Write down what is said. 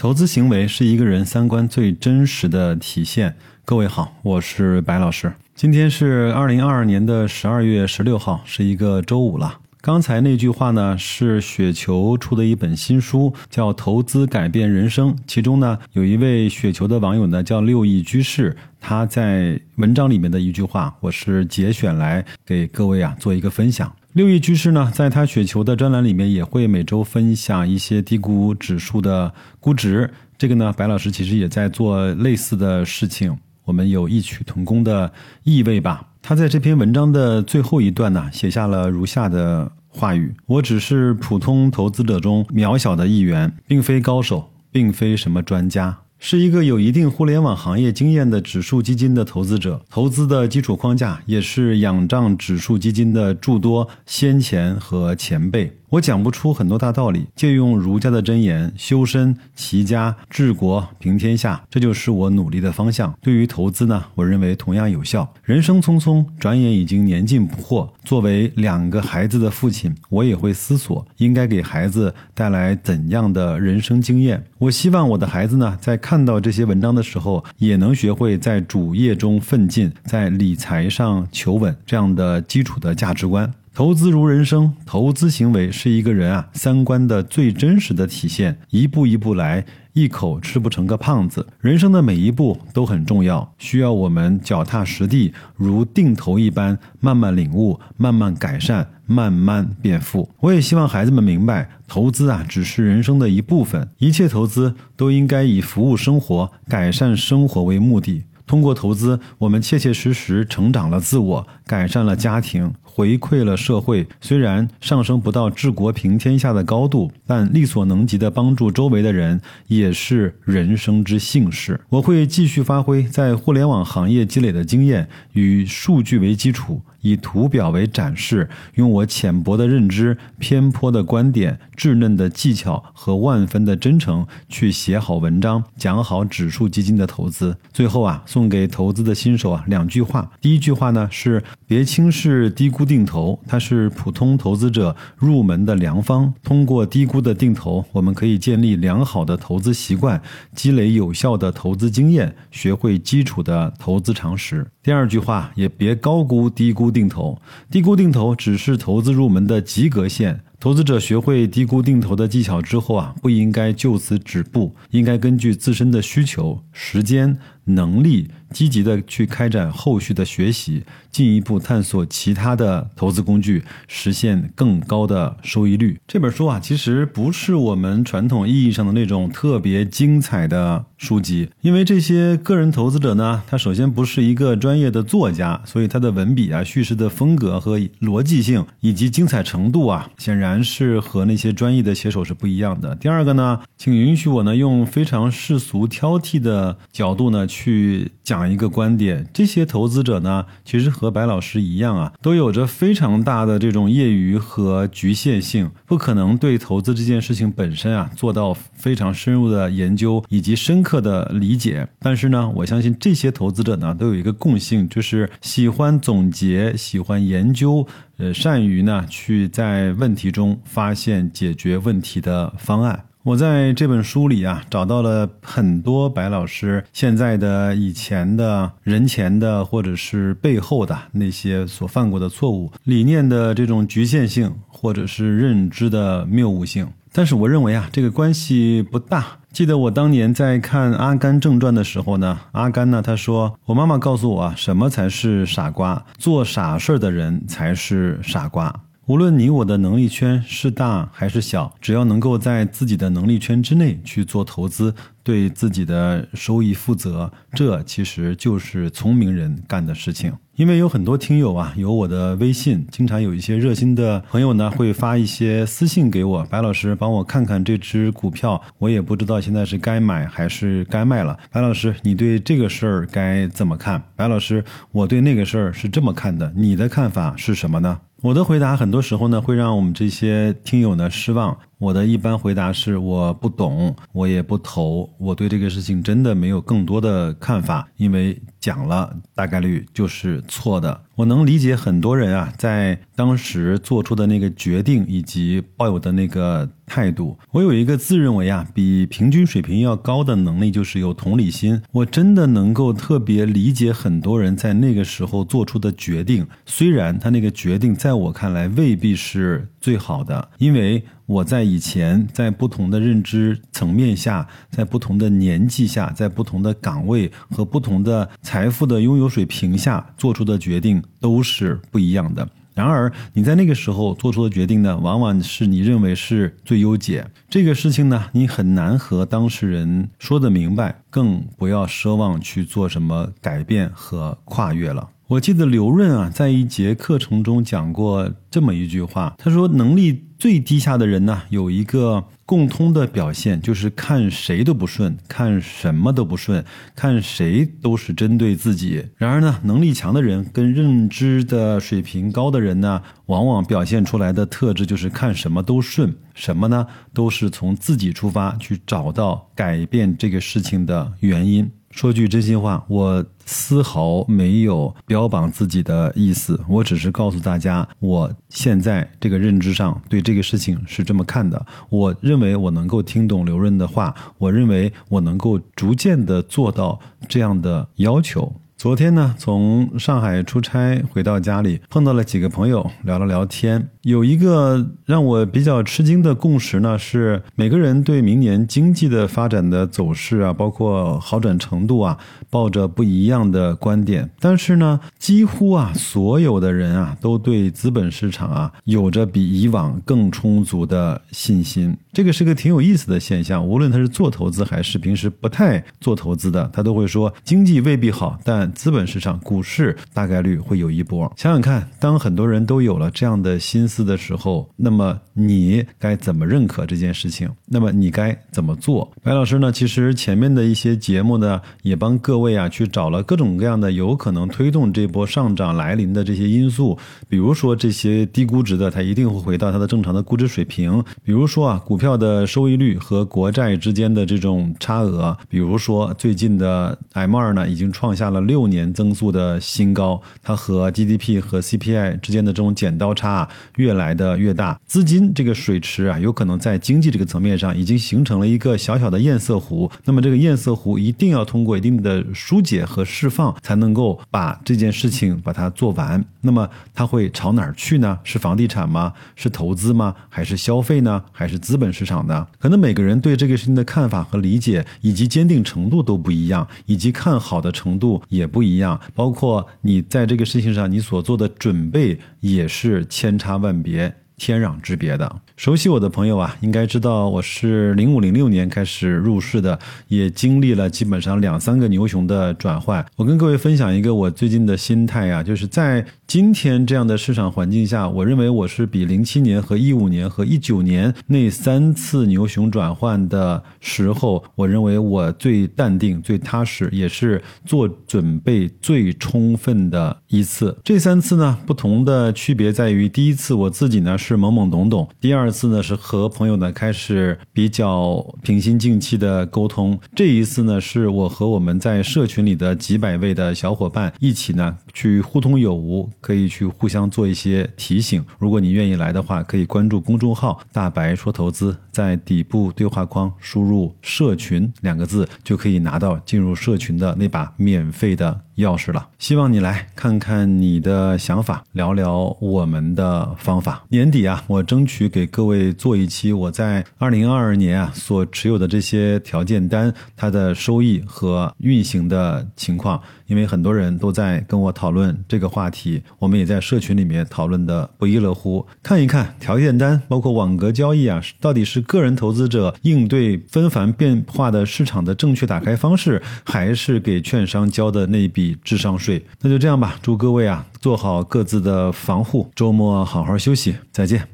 投资行为是一个人三观最真实的体现。各位好，我是白老师。今天是二零二二年的十二月十六号，是一个周五了。刚才那句话呢，是雪球出的一本新书，叫《投资改变人生》。其中呢，有一位雪球的网友呢，叫六亿居士，他在文章里面的一句话，我是节选来给各位啊做一个分享。六亿居士呢，在他雪球的专栏里面也会每周分享一些低估指数的估值。这个呢，白老师其实也在做类似的事情，我们有异曲同工的意味吧。他在这篇文章的最后一段呢，写下了如下的话语：“我只是普通投资者中渺小的一员，并非高手，并非什么专家。”是一个有一定互联网行业经验的指数基金的投资者，投资的基础框架也是仰仗指数基金的诸多先前和前辈。我讲不出很多大道理，借用儒家的箴言：修身齐家治国平天下，这就是我努力的方向。对于投资呢，我认为同样有效。人生匆匆，转眼已经年近不惑。作为两个孩子的父亲，我也会思索应该给孩子带来怎样的人生经验。我希望我的孩子呢，在看到这些文章的时候，也能学会在主业中奋进，在理财上求稳这样的基础的价值观。投资如人生，投资行为是一个人啊三观的最真实的体现。一步一步来，一口吃不成个胖子。人生的每一步都很重要，需要我们脚踏实地，如定投一般，慢慢领悟，慢慢改善，慢慢变富。我也希望孩子们明白，投资啊只是人生的一部分，一切投资都应该以服务生活、改善生活为目的。通过投资，我们切切实实成长了自我，改善了家庭。回馈了社会，虽然上升不到治国平天下的高度，但力所能及的帮助周围的人也是人生之幸事。我会继续发挥在互联网行业积累的经验，与数据为基础，以图表为展示，用我浅薄的认知、偏颇的观点、稚嫩的技巧和万分的真诚去写好文章，讲好指数基金的投资。最后啊，送给投资的新手啊两句话。第一句话呢是别轻视低估。估定投，它是普通投资者入门的良方。通过低估的定投，我们可以建立良好的投资习惯，积累有效的投资经验，学会基础的投资常识。第二句话，也别高估低估定投。低估定投只是投资入门的及格线。投资者学会低估定投的技巧之后啊，不应该就此止步，应该根据自身的需求、时间、能力。积极的去开展后续的学习，进一步探索其他的投资工具，实现更高的收益率。这本书啊，其实不是我们传统意义上的那种特别精彩的书籍，因为这些个人投资者呢，他首先不是一个专业的作家，所以他的文笔啊、叙事的风格和逻辑性以及精彩程度啊，显然是和那些专业的写手是不一样的。第二个呢，请允许我呢，用非常世俗挑剔的角度呢，去去。讲一个观点，这些投资者呢，其实和白老师一样啊，都有着非常大的这种业余和局限性，不可能对投资这件事情本身啊做到非常深入的研究以及深刻的理解。但是呢，我相信这些投资者呢，都有一个共性，就是喜欢总结，喜欢研究，呃，善于呢去在问题中发现解决问题的方案。我在这本书里啊，找到了很多白老师现在的、以前的、人前的，或者是背后的那些所犯过的错误、理念的这种局限性，或者是认知的谬误性。但是我认为啊，这个关系不大。记得我当年在看《阿甘正传》的时候呢，阿甘呢他说：“我妈妈告诉我啊，什么才是傻瓜？做傻事儿的人才是傻瓜。”无论你我的能力圈是大还是小，只要能够在自己的能力圈之内去做投资，对自己的收益负责，这其实就是聪明人干的事情。因为有很多听友啊，有我的微信，经常有一些热心的朋友呢，会发一些私信给我，白老师帮我看看这只股票，我也不知道现在是该买还是该卖了。白老师，你对这个事儿该怎么看？白老师，我对那个事儿是这么看的，你的看法是什么呢？我的回答很多时候呢，会让我们这些听友呢失望。我的一般回答是我不懂，我也不投，我对这个事情真的没有更多的看法，因为讲了大概率就是错的。我能理解很多人啊，在当时做出的那个决定以及抱有的那个态度。我有一个自认为啊，比平均水平要高的能力，就是有同理心。我真的能够特别理解很多人在那个时候做出的决定，虽然他那个决定在我看来未必是最好的，因为。我在以前在不同的认知层面下，在不同的年纪下，在不同的岗位和不同的财富的拥有水平下做出的决定都是不一样的。然而，你在那个时候做出的决定呢，往往是你认为是最优解。这个事情呢，你很难和当事人说得明白，更不要奢望去做什么改变和跨越了。我记得刘润啊，在一节课程中讲过这么一句话，他说：“能力最低下的人呢，有一个共通的表现，就是看谁都不顺，看什么都不顺，看谁都是针对自己。然而呢，能力强的人跟认知的水平高的人呢，往往表现出来的特质就是看什么都顺，什么呢，都是从自己出发去找到改变这个事情的原因。”说句真心话，我丝毫没有标榜自己的意思，我只是告诉大家，我现在这个认知上对这个事情是这么看的。我认为我能够听懂刘润的话，我认为我能够逐渐的做到这样的要求。昨天呢，从上海出差回到家里，碰到了几个朋友，聊了聊天。有一个让我比较吃惊的共识呢，是每个人对明年经济的发展的走势啊，包括好转程度啊，抱着不一样的观点。但是呢，几乎啊所有的人啊，都对资本市场啊有着比以往更充足的信心。这个是个挺有意思的现象。无论他是做投资还是平时不太做投资的，他都会说经济未必好，但资本市场、股市大概率会有一波。想想看，当很多人都有了这样的心思的时候，那么你该怎么认可这件事情？那么你该怎么做？白老师呢？其实前面的一些节目呢，也帮各位啊去找了各种各样的有可能推动这波上涨来临的这些因素。比如说这些低估值的，它一定会回到它的正常的估值水平。比如说啊，股票的收益率和国债之间的这种差额。比如说最近的 M 二呢，已经创下了六年增速的新高，它和 GDP 和 CPI 之间的这种剪刀差越来的越大，资金这个水池啊，有可能在经济这个层面上已经形成了一个小小的堰塞湖。那么这个堰塞湖一定要通过一定的疏解和释放，才能够把这件事情把它做完。那么它会朝哪儿去呢？是房地产吗？是投资吗？还是消费呢？还是资本市场呢？可能每个人对这个事情的看法和理解，以及坚定程度都不一样，以及看好的程度也不一样。包括你在这个事情上你所做的准备也是千差万别。天壤之别的，熟悉我的朋友啊，应该知道我是零五零六年开始入市的，也经历了基本上两三个牛熊的转换。我跟各位分享一个我最近的心态啊，就是在今天这样的市场环境下，我认为我是比零七年和一五年和一九年那三次牛熊转换的时候，我认为我最淡定、最踏实，也是做准备最充分的一次。这三次呢，不同的区别在于，第一次我自己呢是。是懵懵懂懂。第二次呢，是和朋友呢开始比较平心静气的沟通。这一次呢，是我和我们在社群里的几百位的小伙伴一起呢去互通有无，可以去互相做一些提醒。如果你愿意来的话，可以关注公众号“大白说投资”，在底部对话框输入“社群”两个字，就可以拿到进入社群的那把免费的。钥匙了，希望你来看看你的想法，聊聊我们的方法。年底啊，我争取给各位做一期我在二零二二年啊所持有的这些条件单，它的收益和运行的情况。因为很多人都在跟我讨论这个话题，我们也在社群里面讨论的不亦乐乎。看一看条件单，包括网格交易啊，到底是个人投资者应对纷繁变化的市场的正确打开方式，还是给券商交的那笔以智商税？那就这样吧，祝各位啊做好各自的防护，周末好好休息，再见。